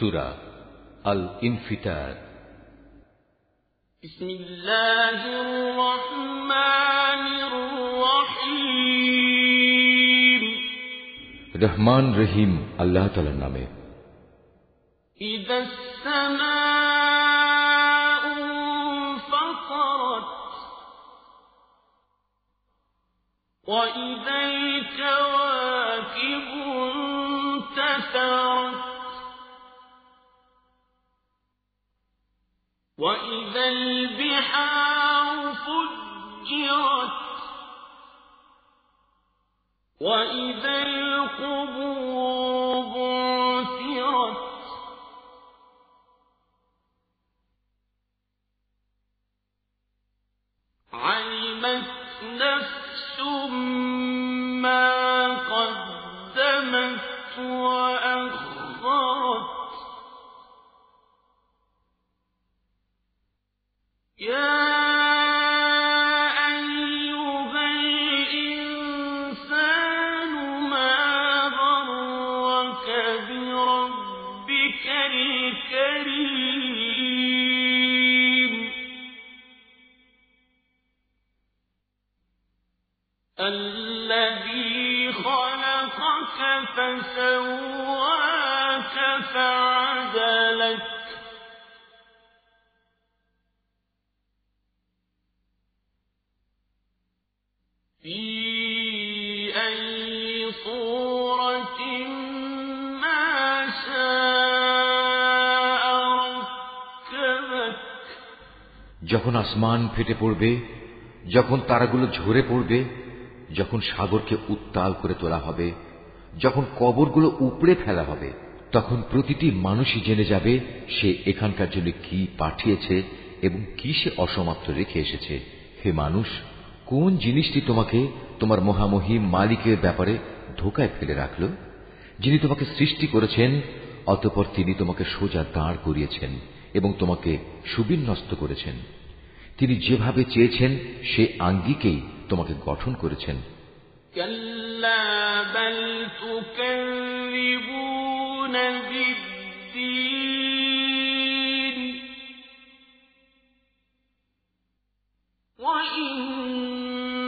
سورة الانفتار بسم الله الرحمن الرحيم. رحمان رحيم الله تعالى نامه. إذا السماء انفطرت وإذا الكواكب انتثرت وإذا البحار فجرت وإذا القبور بعثرت علمت نفس ما قدمت وأخرت الذي خلقك فسواك فعدلك যখন আসমান ফেটে পড়বে, যখন তারাগুলো ঝরে পড়বে, যখন সাগরকে উত্তাল করে তোলা হবে, যখন কবরগুলো উপড়ে ফেলা হবে, তখন প্রতিটি মানুষই জেনে যাবে সে এখানকার জন্য কি পাঠিয়েছে এবং কি সে অসমাপ্ত রেখে এসেছে। হে মানুষ কোন জিনিসটি তোমাকে তোমার মহামহিম মালিকের ব্যাপারে ধোকায় ফেলে রাখল যিনি তোমাকে সৃষ্টি করেছেন অতপর তিনি তোমাকে সোজা দাঁড় করিয়েছেন এবং তোমাকে সুবিন্যস্ত করেছেন তিনি যেভাবে চেয়েছেন সে আঙ্গিকেই তোমাকে গঠন করেছেন كلا بل تكذبون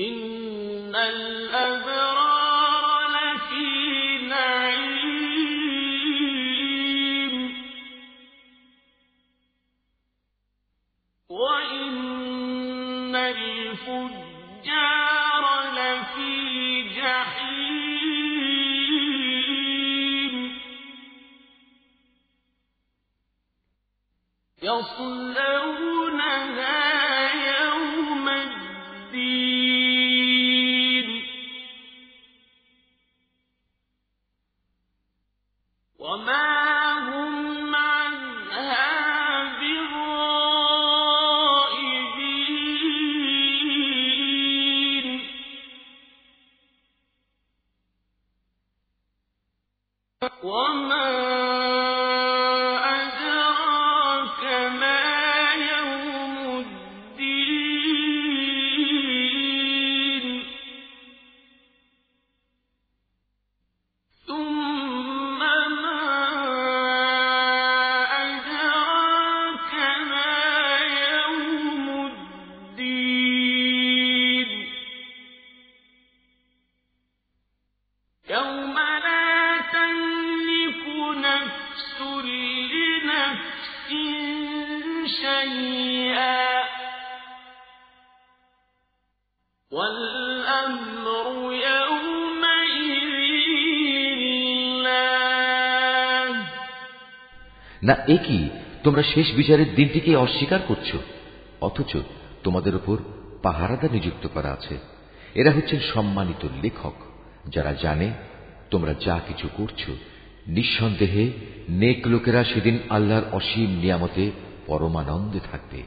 إن الأبرار لفي نعيم وإن الفجار لفي جحيم يصلونها وما نفس لنفس شيئا والأمر يومئذ لله না একই তোমরা শেষ বিচারের দিনটিকে অস্বীকার করছো অথচ তোমাদের উপর পাহারাদা নিযুক্ত করা আছে এরা হচ্ছেন সম্মানিত লেখক যারা জানে তোমরা যা কিছু করছো নিঃসন্দেহে নেক লোকেরা সেদিন আল্লাহর অসীম নিয়ামতে পরমানন্দে থাকবে,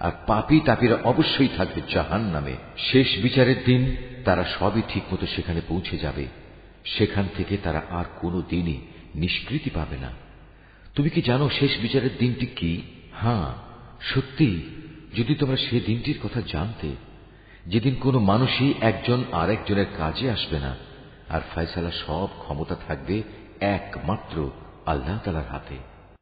আর পাপি তাপিরা অবশ্যই থাকবে জাহান নামে শেষ বিচারের দিন তারা সবই ঠিকমতো সেখানে পৌঁছে যাবে। সেখান থেকে তারা আর কোনো দিনই নিষ্কৃতি পাবে না। তুমি কি জানো শেষ বিচারের দিনটি কি? হ্যাঁ সত্যি। যদি তোমরা সে দিনটির কথা জানতে, যেদিন কোনো মানুষই একজন আরেকজনের কাজে আসবে না, আর ফয়সালা সব ক্ষমতা থাকবে একমাত্র আল্লাহ তালার হাতে।